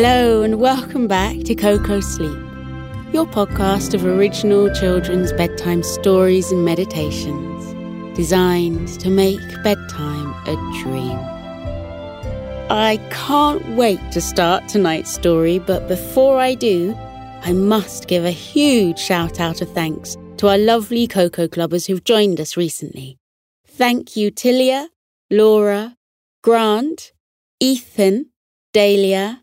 Hello, and welcome back to Coco Sleep, your podcast of original children's bedtime stories and meditations designed to make bedtime a dream. I can't wait to start tonight's story, but before I do, I must give a huge shout out of thanks to our lovely Koko Clubbers who've joined us recently. Thank you, Tilia, Laura, Grant, Ethan, Dahlia,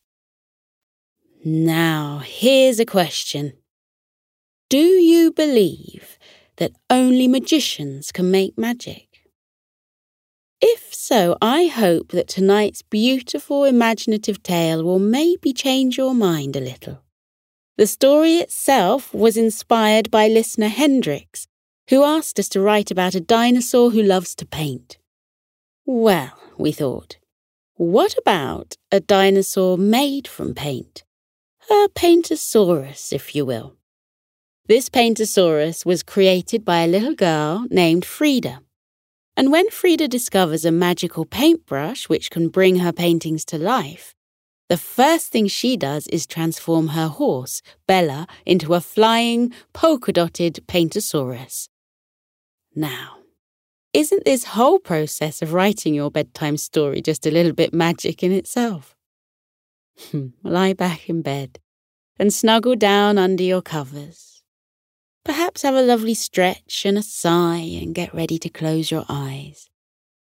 Now, here's a question Do you believe that only magicians can make magic? If so, I hope that tonight's beautiful imaginative tale will maybe change your mind a little. The story itself was inspired by listener Hendrix, who asked us to write about a dinosaur who loves to paint. Well, we thought, what about a dinosaur made from paint? A paintersaurus, if you will. This paintersaurus was created by a little girl named Frida. And when Frida discovers a magical paintbrush which can bring her paintings to life, the first thing she does is transform her horse, Bella, into a flying, polka dotted paintersaurus. Now, isn't this whole process of writing your bedtime story just a little bit magic in itself? Hmm, lie back in bed and snuggle down under your covers Perhaps have a lovely stretch and a sigh and get ready to close your eyes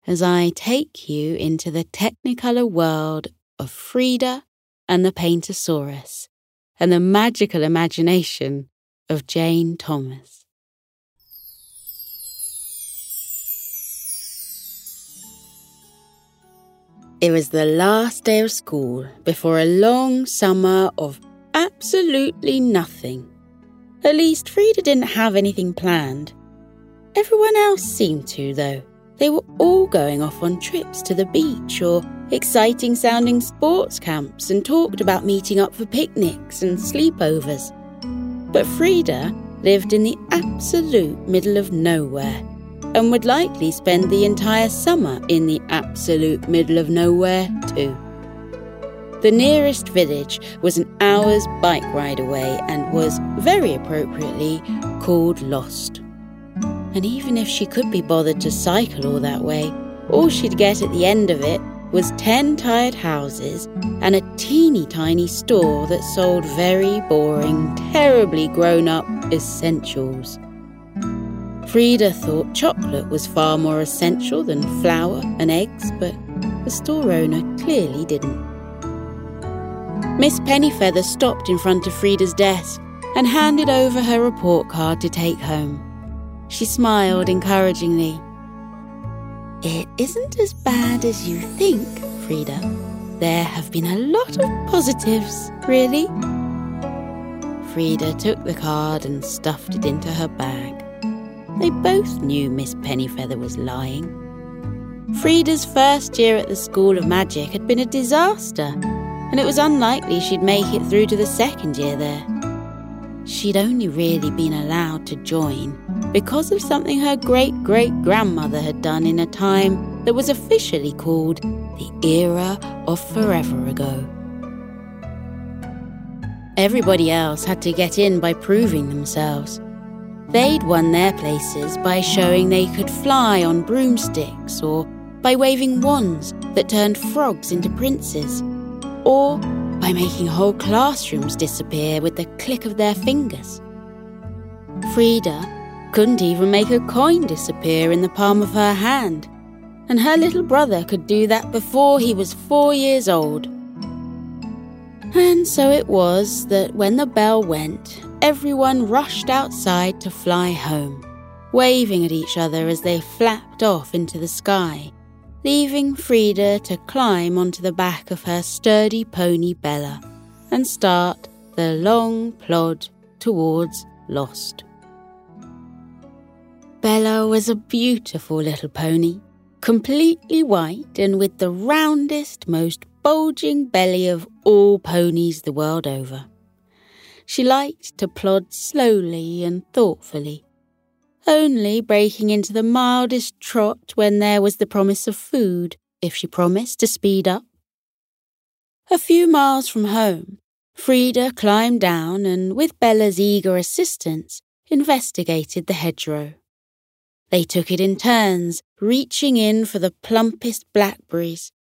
as I take you into the technicolor world of Frida and the Paintersaurus and the magical imagination of Jane Thomas. It was the last day of school before a long summer of absolutely nothing. At least Frida didn't have anything planned. Everyone else seemed to, though. They were all going off on trips to the beach or exciting sounding sports camps and talked about meeting up for picnics and sleepovers. But Frida lived in the absolute middle of nowhere and would likely spend the entire summer in the absolute middle of nowhere, too. The nearest village was an hour's bike ride away and was, very appropriately, called Lost. And even if she could be bothered to cycle all that way, all she'd get at the end of it was ten tired houses and a teeny tiny store that sold very boring, terribly grown up essentials. Frida thought chocolate was far more essential than flour and eggs, but the store owner clearly didn't. Miss Pennyfeather stopped in front of Frida's desk and handed over her report card to take home. She smiled encouragingly. It isn't as bad as you think, Frida. There have been a lot of positives, really. Frida took the card and stuffed it into her bag. They both knew Miss Pennyfeather was lying. Frida's first year at the School of Magic had been a disaster and it was unlikely she'd make it through to the second year there. She'd only really been allowed to join because of something her great great grandmother had done in a time that was officially called the era of forever ago. Everybody else had to get in by proving themselves. They'd won their places by showing they could fly on broomsticks or by waving wands that turned frogs into princes or by making whole classrooms disappear with the click of their fingers. Frida couldn't even make a coin disappear in the palm of her hand, and her little brother could do that before he was four years old. And so it was that when the bell went, everyone rushed outside to fly home, waving at each other as they flapped off into the sky, leaving Frida to climb onto the back of her sturdy pony Bella and start the long plod towards Lost. Bella was a beautiful little pony, completely white and with the roundest, most bulging belly of all ponies the world over. She liked to plod slowly and thoughtfully, only breaking into the mildest trot when there was the promise of food, if she promised to speed up. A few miles from home, Frida climbed down and, with Bella's eager assistance, investigated the hedgerow. They took it in turns, reaching in for the plumpest blackberries,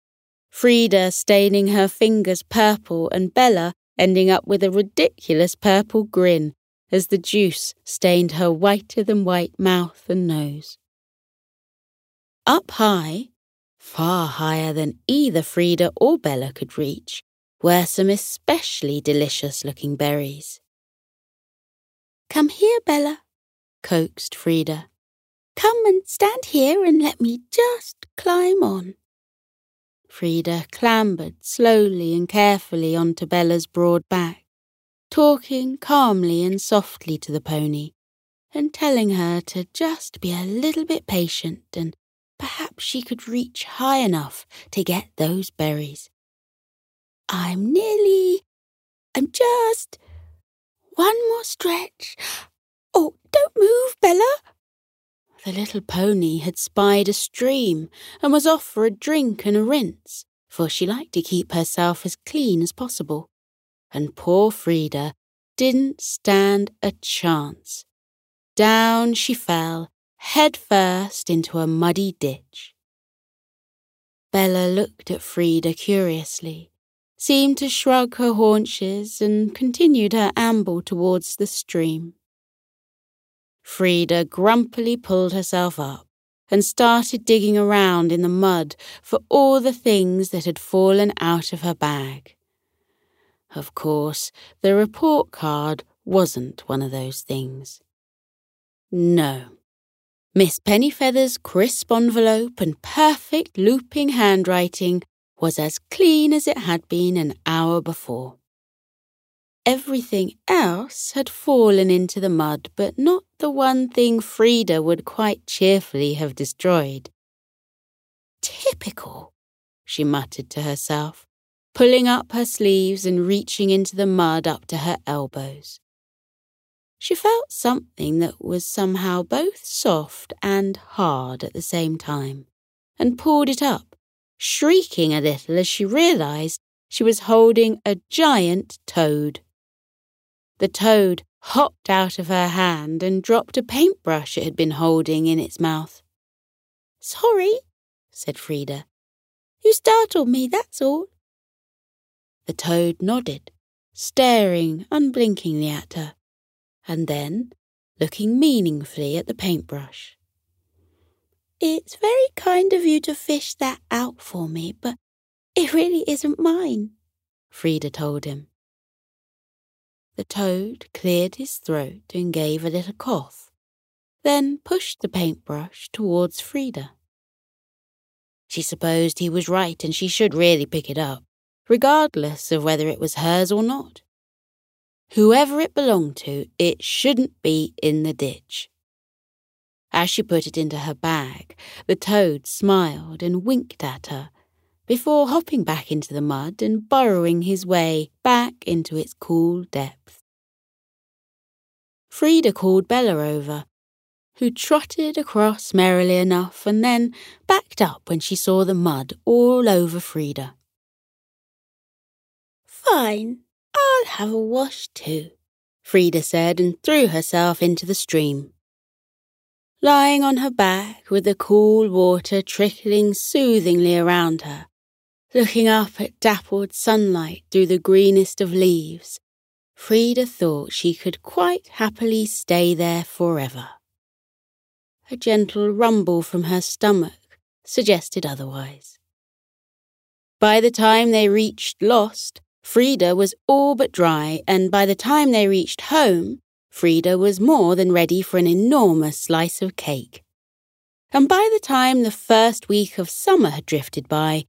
Frida staining her fingers purple and Bella ending up with a ridiculous purple grin as the juice stained her whiter than white mouth and nose. Up high, far higher than either Frida or Bella could reach, were some especially delicious looking berries. Come here, Bella, coaxed Frida. Come and stand here and let me just climb on. Frida clambered slowly and carefully onto Bella's broad back talking calmly and softly to the pony, and telling her to just be a little bit patient and perhaps she could reach high enough to get those berries. I'm nearly. I'm just. One more stretch. Oh, don't move, Bella. The little pony had spied a stream and was off for a drink and a rinse, for she liked to keep herself as clean as possible and poor Frida didn't stand a chance. Down she fell, head first into a muddy ditch. Bella looked at Frida curiously, seemed to shrug her haunches, and continued her amble towards the stream. Frida grumpily pulled herself up and started digging around in the mud for all the things that had fallen out of her bag. Of course, the report card wasn't one of those things. No. Miss Pennyfeather's crisp envelope and perfect looping handwriting was as clean as it had been an hour before. Everything else had fallen into the mud, but not the one thing Frida would quite cheerfully have destroyed. Typical, she muttered to herself pulling up her sleeves and reaching into the mud up to her elbows. She felt something that was somehow both soft and hard at the same time, and pulled it up, shrieking a little as she realized she was holding a giant toad. The toad hopped out of her hand and dropped a paintbrush it had been holding in its mouth. Sorry, said Frida. You startled me, that's all. The toad nodded, staring unblinkingly at her, and then looking meaningfully at the paintbrush. It's very kind of you to fish that out for me, but it really isn't mine, Frida told him. The toad cleared his throat and gave a little cough, then pushed the paintbrush towards Frida. She supposed he was right and she should really pick it up regardless of whether it was hers or not. Whoever it belonged to, it shouldn't be in the ditch. As she put it into her bag, the toad smiled and winked at her before hopping back into the mud and burrowing his way back into its cool depths. Frida called Bella over, who trotted across merrily enough and then backed up when she saw the mud all over Frida. Fine, I'll have a wash too, Frida said and threw herself into the stream. Lying on her back with the cool water trickling soothingly around her, looking up at dappled sunlight through the greenest of leaves, Frida thought she could quite happily stay there forever. A gentle rumble from her stomach suggested otherwise. By the time they reached Lost, Frida was all but dry, and by the time they reached home, Frida was more than ready for an enormous slice of cake. and by the time the first week of summer had drifted by,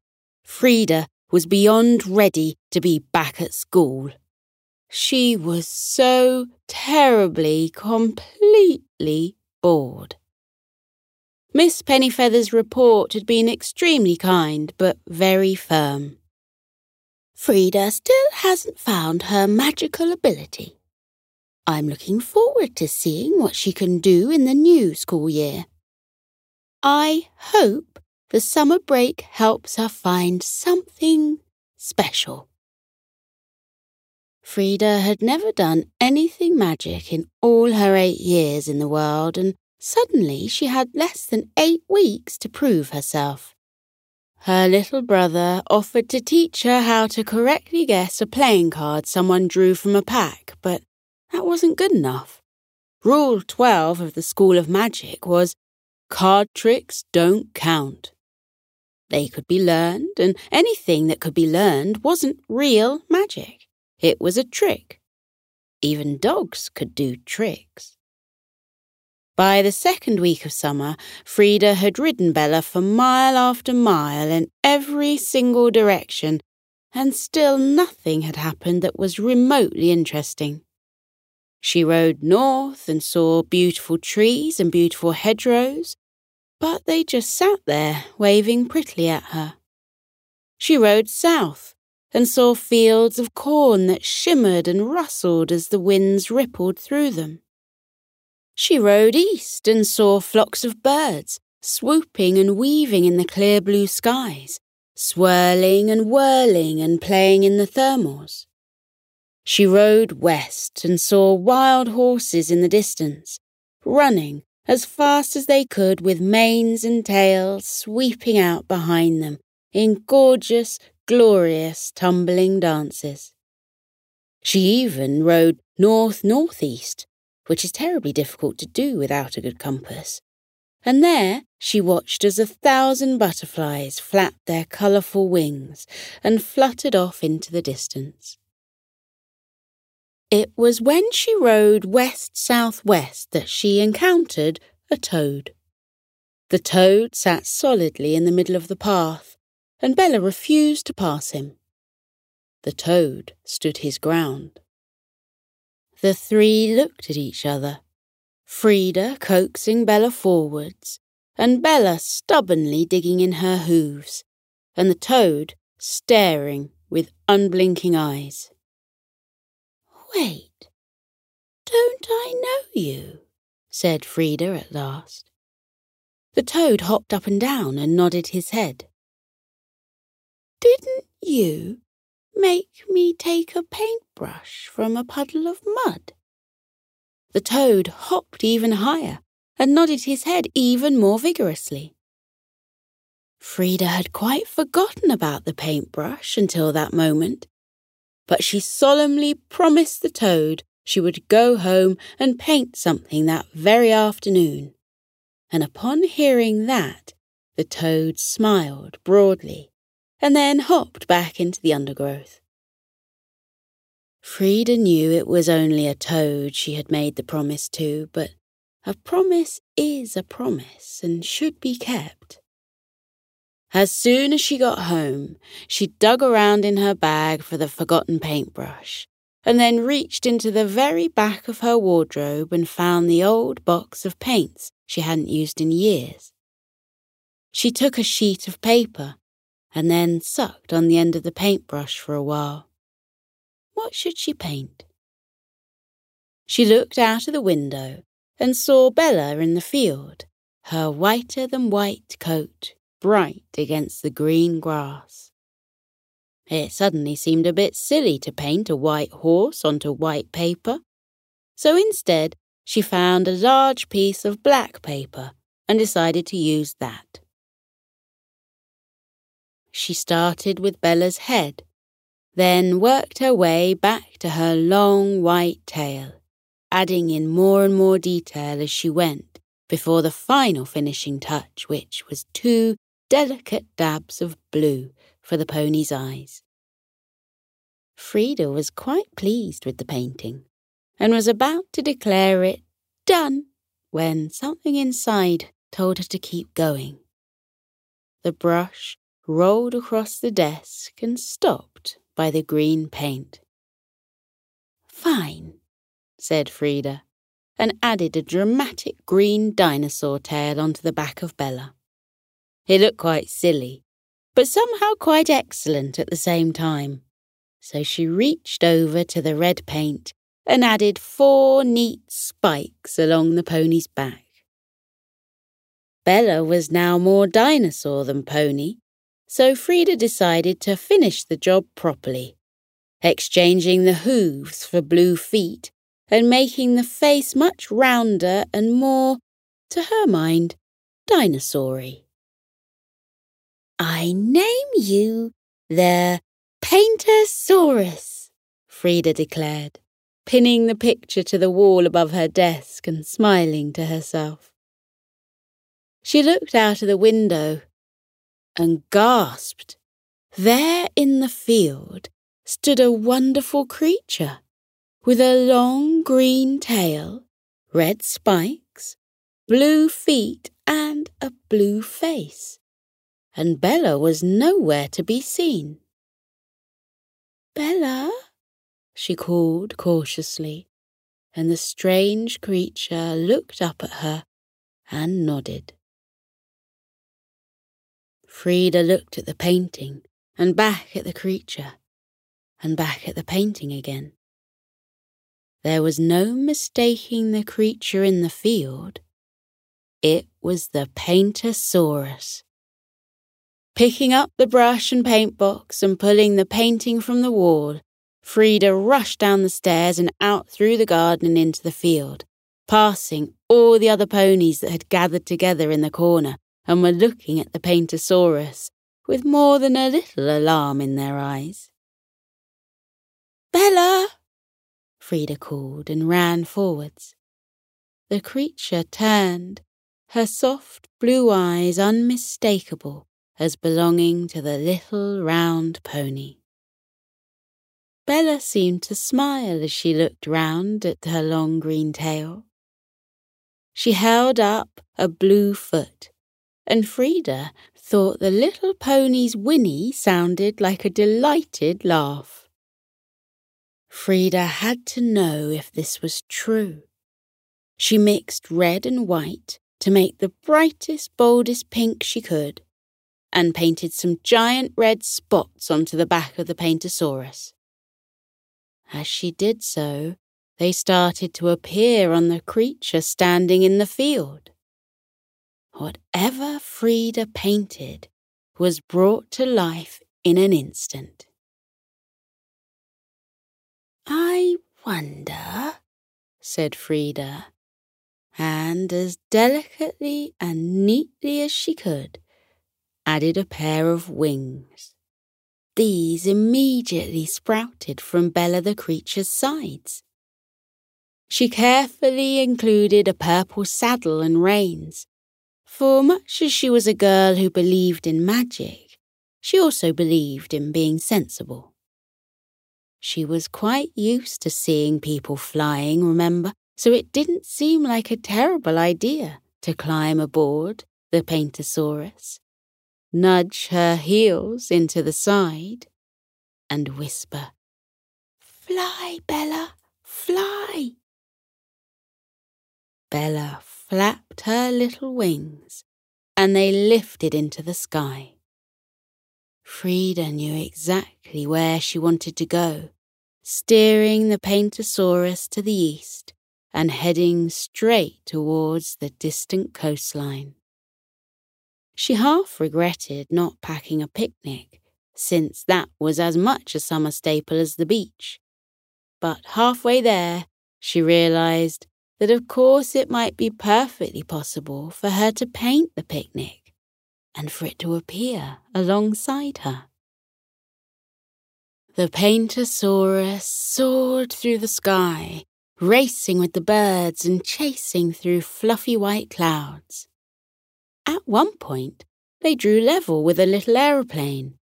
Frida was beyond ready to be back at school. She was so terribly, completely bored. Miss Pennyfeather's report had been extremely kind, but very firm. Frida still hasn't found her magical ability. I'm looking forward to seeing what she can do in the new school year. I hope the summer break helps her find something special. Frida had never done anything magic in all her eight years in the world, and suddenly she had less than eight weeks to prove herself. Her little brother offered to teach her how to correctly guess a playing card someone drew from a pack, but that wasn't good enough. Rule 12 of the School of Magic was card tricks don't count. They could be learned, and anything that could be learned wasn't real magic. It was a trick. Even dogs could do tricks. By the second week of summer, Frida had ridden Bella for mile after mile in every single direction, and still nothing had happened that was remotely interesting. She rode north and saw beautiful trees and beautiful hedgerows, but they just sat there, waving prettily at her. She rode south and saw fields of corn that shimmered and rustled as the winds rippled through them. She rode east and saw flocks of birds swooping and weaving in the clear blue skies, swirling and whirling and playing in the thermals. She rode west and saw wild horses in the distance, running as fast as they could with manes and tails sweeping out behind them in gorgeous, glorious tumbling dances. She even rode north northeast, which is terribly difficult to do without a good compass. And there she watched as a thousand butterflies flapped their colourful wings and fluttered off into the distance. It was when she rode west southwest that she encountered a toad. The toad sat solidly in the middle of the path, and Bella refused to pass him. The toad stood his ground. The three looked at each other, Frida coaxing Bella forwards, and Bella stubbornly digging in her hooves, and the toad staring with unblinking eyes. Wait, don't I know you? said Frida at last. The toad hopped up and down and nodded his head. Didn't you make me take a paintbrush from a puddle of mud? The toad hopped even higher and nodded his head even more vigorously. Frida had quite forgotten about the paintbrush until that moment, but she solemnly promised the toad she would go home and paint something that very afternoon. And upon hearing that, the toad smiled broadly and then hopped back into the undergrowth. Frida knew it was only a toad she had made the promise to, but a promise is a promise and should be kept. As soon as she got home, she dug around in her bag for the forgotten paintbrush, and then reached into the very back of her wardrobe and found the old box of paints she hadn't used in years. She took a sheet of paper and then sucked on the end of the paintbrush for a while. What should she paint? She looked out of the window and saw Bella in the field, her whiter than white coat bright against the green grass. It suddenly seemed a bit silly to paint a white horse onto white paper, so instead she found a large piece of black paper and decided to use that. She started with Bella's head, then worked her way back to her long white tail, adding in more and more detail as she went before the final finishing touch, which was two delicate dabs of blue for the pony's eyes. Frida was quite pleased with the painting and was about to declare it done when something inside told her to keep going. The brush rolled across the desk and stopped by the green paint. Fine, said Frida, and added a dramatic green dinosaur tail onto the back of Bella. It looked quite silly, but somehow quite excellent at the same time. So she reached over to the red paint and added four neat spikes along the pony's back. Bella was now more dinosaur than pony, so Frida decided to finish the job properly, exchanging the hooves for blue feet and making the face much rounder and more, to her mind, dinosaury. I name you the Paintersaurus, Frida declared, pinning the picture to the wall above her desk and smiling to herself. She looked out of the window and gasped. There in the field stood a wonderful creature with a long green tail, red spikes, blue feet, and a blue face. And Bella was nowhere to be seen. Bella, she called cautiously, and the strange creature looked up at her and nodded. Frida looked at the painting and back at the creature and back at the painting again. There was no mistaking the creature in the field. It was the Paintersaurus. Picking up the brush and paint box and pulling the painting from the wall, Frida rushed down the stairs and out through the garden and into the field, passing all the other ponies that had gathered together in the corner and were looking at the Paintersaurus with more than a little alarm in their eyes. Bella! Frida called and ran forwards. The creature turned, her soft blue eyes unmistakable as belonging to the little round pony. Bella seemed to smile as she looked round at her long green tail. She held up a blue foot and Frida thought the little pony's whinny sounded like a delighted laugh. Frida had to know if this was true. She mixed red and white to make the brightest, boldest pink she could, and painted some giant red spots onto the back of the Paintersaurus. As she did so, they started to appear on the creature standing in the field. Whatever Frida painted was brought to life in an instant. I wonder, said Frida, and as delicately and neatly as she could, added a pair of wings. These immediately sprouted from Bella the creature's sides. She carefully included a purple saddle and reins, for much as she was a girl who believed in magic, she also believed in being sensible. She was quite used to seeing people flying, remember, so it didn't seem like a terrible idea to climb aboard the Paintersaurus, nudge her heels into the side, and whisper, Fly, Bella, fly! Bella flapped her little wings, and they lifted into the sky. Frida knew exactly where she wanted to go, steering the Paintersaurus to the east and heading straight towards the distant coastline. She half regretted not packing a picnic, since that was as much a summer staple as the beach. But halfway there, she realized that of course it might be perfectly possible for her to paint the picnic and for it to appear alongside her. The Paintersaurus soared through the sky, racing with the birds and chasing through fluffy white clouds. At one point, they drew level with a little aeroplane,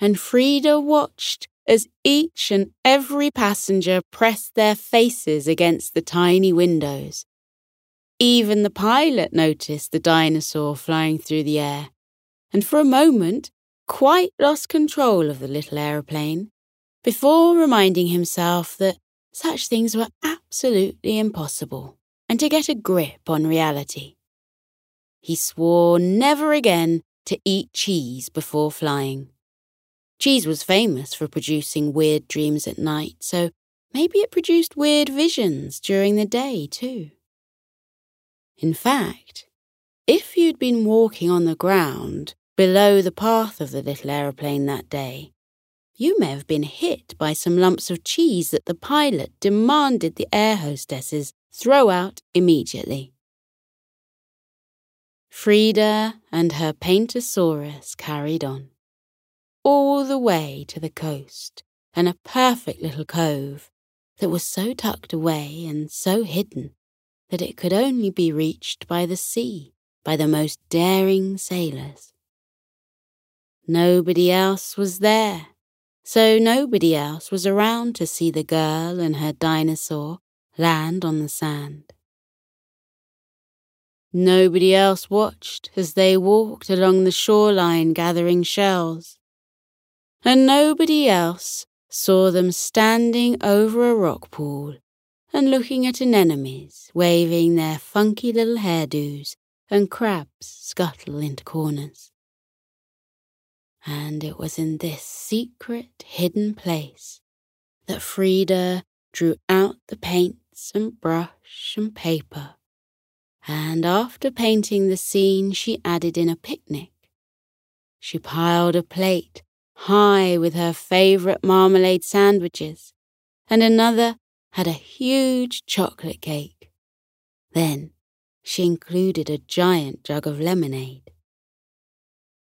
and Frida watched as each and every passenger pressed their faces against the tiny windows. Even the pilot noticed the dinosaur flying through the air, and for a moment quite lost control of the little aeroplane before reminding himself that such things were absolutely impossible and to get a grip on reality. He swore never again to eat cheese before flying. Cheese was famous for producing weird dreams at night, so maybe it produced weird visions during the day too. In fact, if you'd been walking on the ground below the path of the little aeroplane that day, you may have been hit by some lumps of cheese that the pilot demanded the air hostesses throw out immediately. Frida and her Paintersaurus carried on, all the way to the coast and a perfect little cove that was so tucked away and so hidden that it could only be reached by the sea by the most daring sailors. Nobody else was there, so nobody else was around to see the girl and her dinosaur land on the sand. Nobody else watched as they walked along the shoreline gathering shells. And nobody else saw them standing over a rock pool and looking at anemones waving their funky little hairdos and crabs scuttle into corners. And it was in this secret hidden place that Frida drew out the paints and brush and paper and after painting the scene, she added in a picnic. She piled a plate high with her favourite marmalade sandwiches, and another had a huge chocolate cake. Then she included a giant jug of lemonade.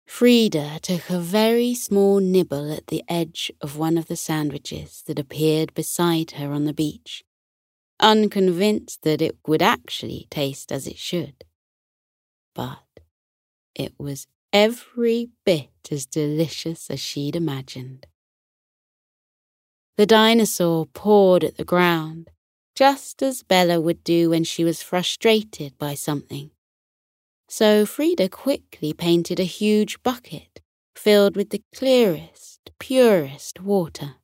Frida took a very small nibble at the edge of one of the sandwiches that appeared beside her on the beach unconvinced that it would actually taste as it should. But it was every bit as delicious as she'd imagined. The dinosaur pawed at the ground, just as Bella would do when she was frustrated by something. So Frida quickly painted a huge bucket filled with the clearest, purest water.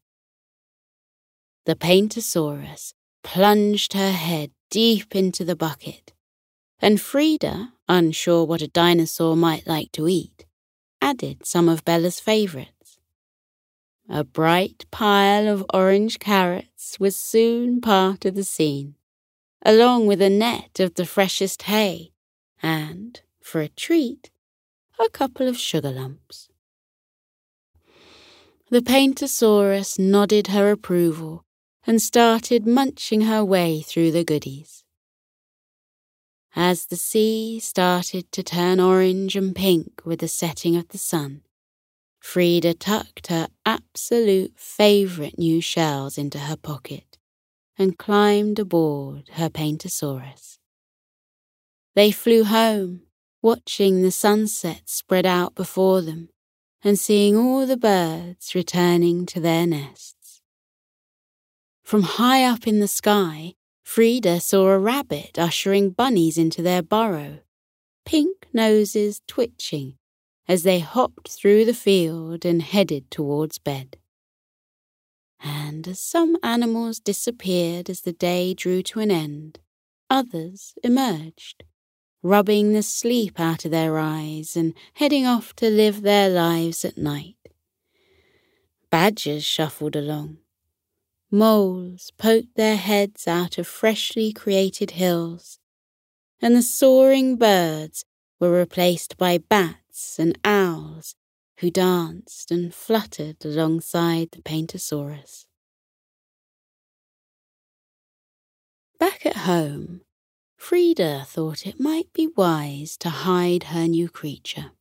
The Paintersaurus plunged her head deep into the bucket, and Frida, unsure what a dinosaur might like to eat, added some of Bella's favourites. A bright pile of orange carrots was soon part of the scene, along with a net of the freshest hay, and, for a treat, a couple of sugar lumps. The Paintersaurus nodded her approval and started munching her way through the goodies. As the sea started to turn orange and pink with the setting of the sun, Frida tucked her absolute favourite new shells into her pocket and climbed aboard her Paintersaurus. They flew home, watching the sunset spread out before them and seeing all the birds returning to their nests. From high up in the sky, Frida saw a rabbit ushering bunnies into their burrow, pink noses twitching as they hopped through the field and headed towards bed. And as some animals disappeared as the day drew to an end, others emerged, rubbing the sleep out of their eyes and heading off to live their lives at night. Badgers shuffled along, Moles poked their heads out of freshly created hills, and the soaring birds were replaced by bats and owls who danced and fluttered alongside the Paintersaurus. Back at home, Frida thought it might be wise to hide her new creature.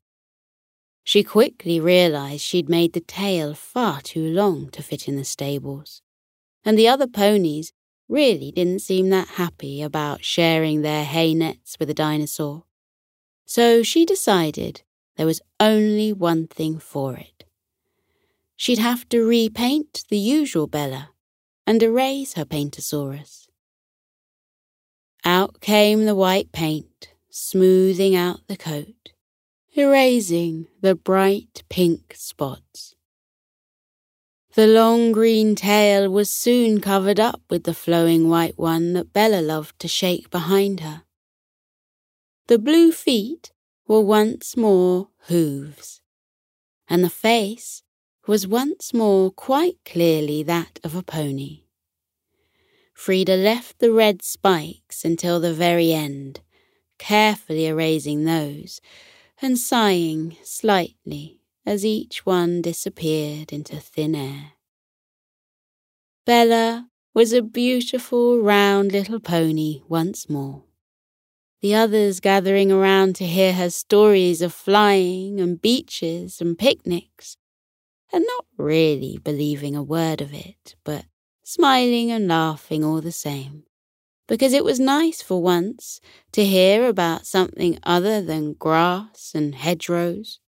She quickly realized she'd made the tail far too long to fit in the stables and the other ponies really didn't seem that happy about sharing their hay nets with a dinosaur. So she decided there was only one thing for it. She'd have to repaint the usual Bella and erase her Paintersaurus. out came the white paint, smoothing out the coat, erasing the bright pink spots. The long green tail was soon covered up with the flowing white one that Bella loved to shake behind her. The blue feet were once more hooves, and the face was once more quite clearly that of a pony. Frida left the red spikes until the very end, carefully erasing those, and sighing slightly as each one disappeared into thin air. Bella was a beautiful round little pony once more. The others gathering around to hear her stories of flying and beaches and picnics, and not really believing a word of it, but smiling and laughing all the same, because it was nice for once to hear about something other than grass and hedgerows.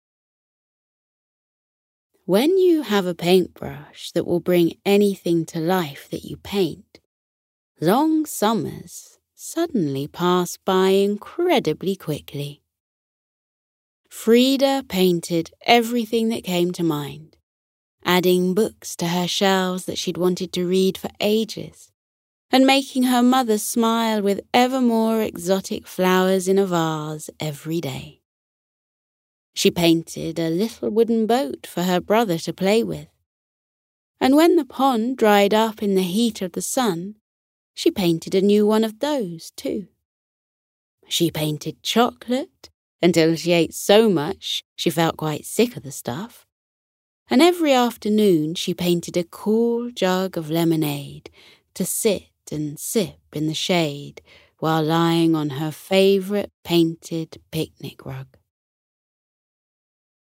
When you have a paintbrush that will bring anything to life that you paint, long summers suddenly pass by incredibly quickly. Frida painted everything that came to mind, adding books to her shelves that she'd wanted to read for ages, and making her mother smile with ever more exotic flowers in a vase every day. She painted a little wooden boat for her brother to play with. And when the pond dried up in the heat of the sun, she painted a new one of those too. She painted chocolate until she ate so much she felt quite sick of the stuff. And every afternoon she painted a cool jug of lemonade to sit and sip in the shade while lying on her favourite painted picnic rug.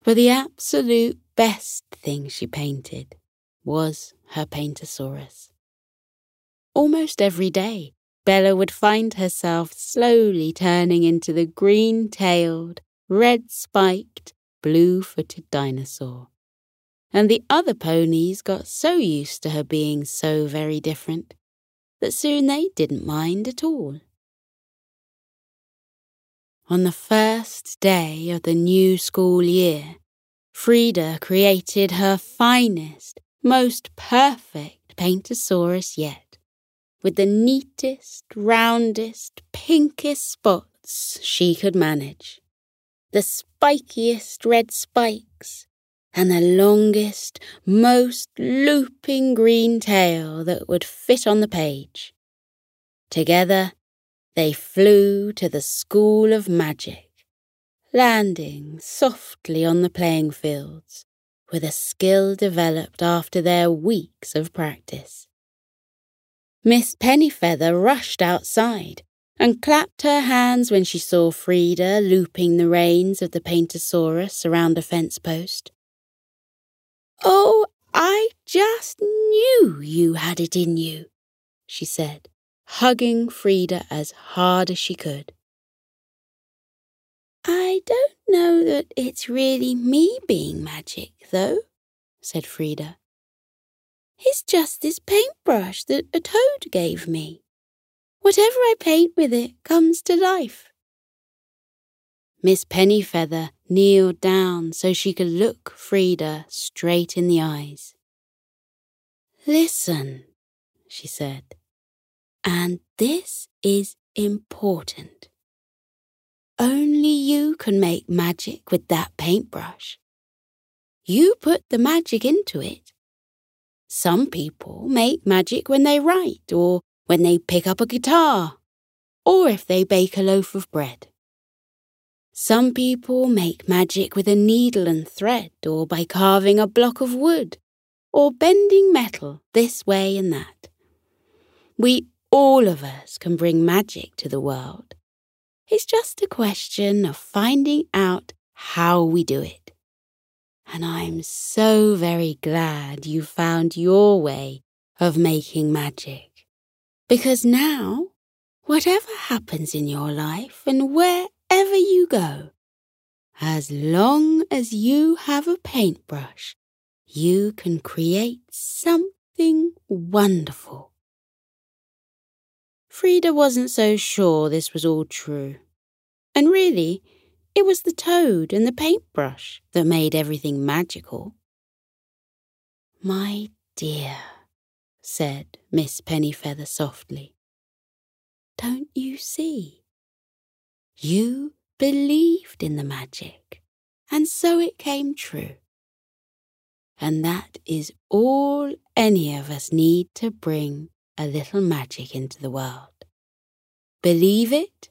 But the absolute best thing she painted was her Paintersaurus. Almost every day, Bella would find herself slowly turning into the green tailed, red spiked, blue footed dinosaur. And the other ponies got so used to her being so very different that soon they didn't mind at all. On the first day of the new school year, Frida created her finest, most perfect Paintersaurus yet, with the neatest, roundest, pinkest spots she could manage, the spikiest red spikes, and the longest, most looping green tail that would fit on the page. Together, they flew to the School of Magic, landing softly on the playing fields with a skill developed after their weeks of practice. Miss Pennyfeather rushed outside and clapped her hands when she saw Frida looping the reins of the Paintersaurus around a fence post. Oh, I just knew you had it in you, she said hugging Frida as hard as she could. I don't know that it's really me being magic, though, said Frida. It's just this paintbrush that a toad gave me. Whatever I paint with it comes to life. Miss Pennyfeather kneeled down so she could look Frida straight in the eyes. Listen, she said. And this is important. Only you can make magic with that paintbrush. You put the magic into it. Some people make magic when they write, or when they pick up a guitar, or if they bake a loaf of bread. Some people make magic with a needle and thread, or by carving a block of wood, or bending metal this way and that. We all of us can bring magic to the world. It's just a question of finding out how we do it. And I'm so very glad you found your way of making magic. Because now, whatever happens in your life and wherever you go, as long as you have a paintbrush, you can create something wonderful Frida wasn't so sure this was all true. And really, it was the toad and the paintbrush that made everything magical. My dear, said Miss Pennyfeather softly, don't you see? You believed in the magic, and so it came true. And that is all any of us need to bring a little magic into the world. Believe it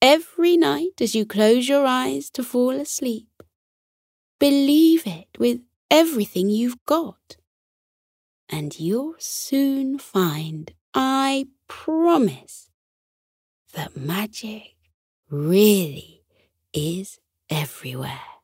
every night as you close your eyes to fall asleep. Believe it with everything you've got. And you'll soon find, I promise, that magic really is everywhere.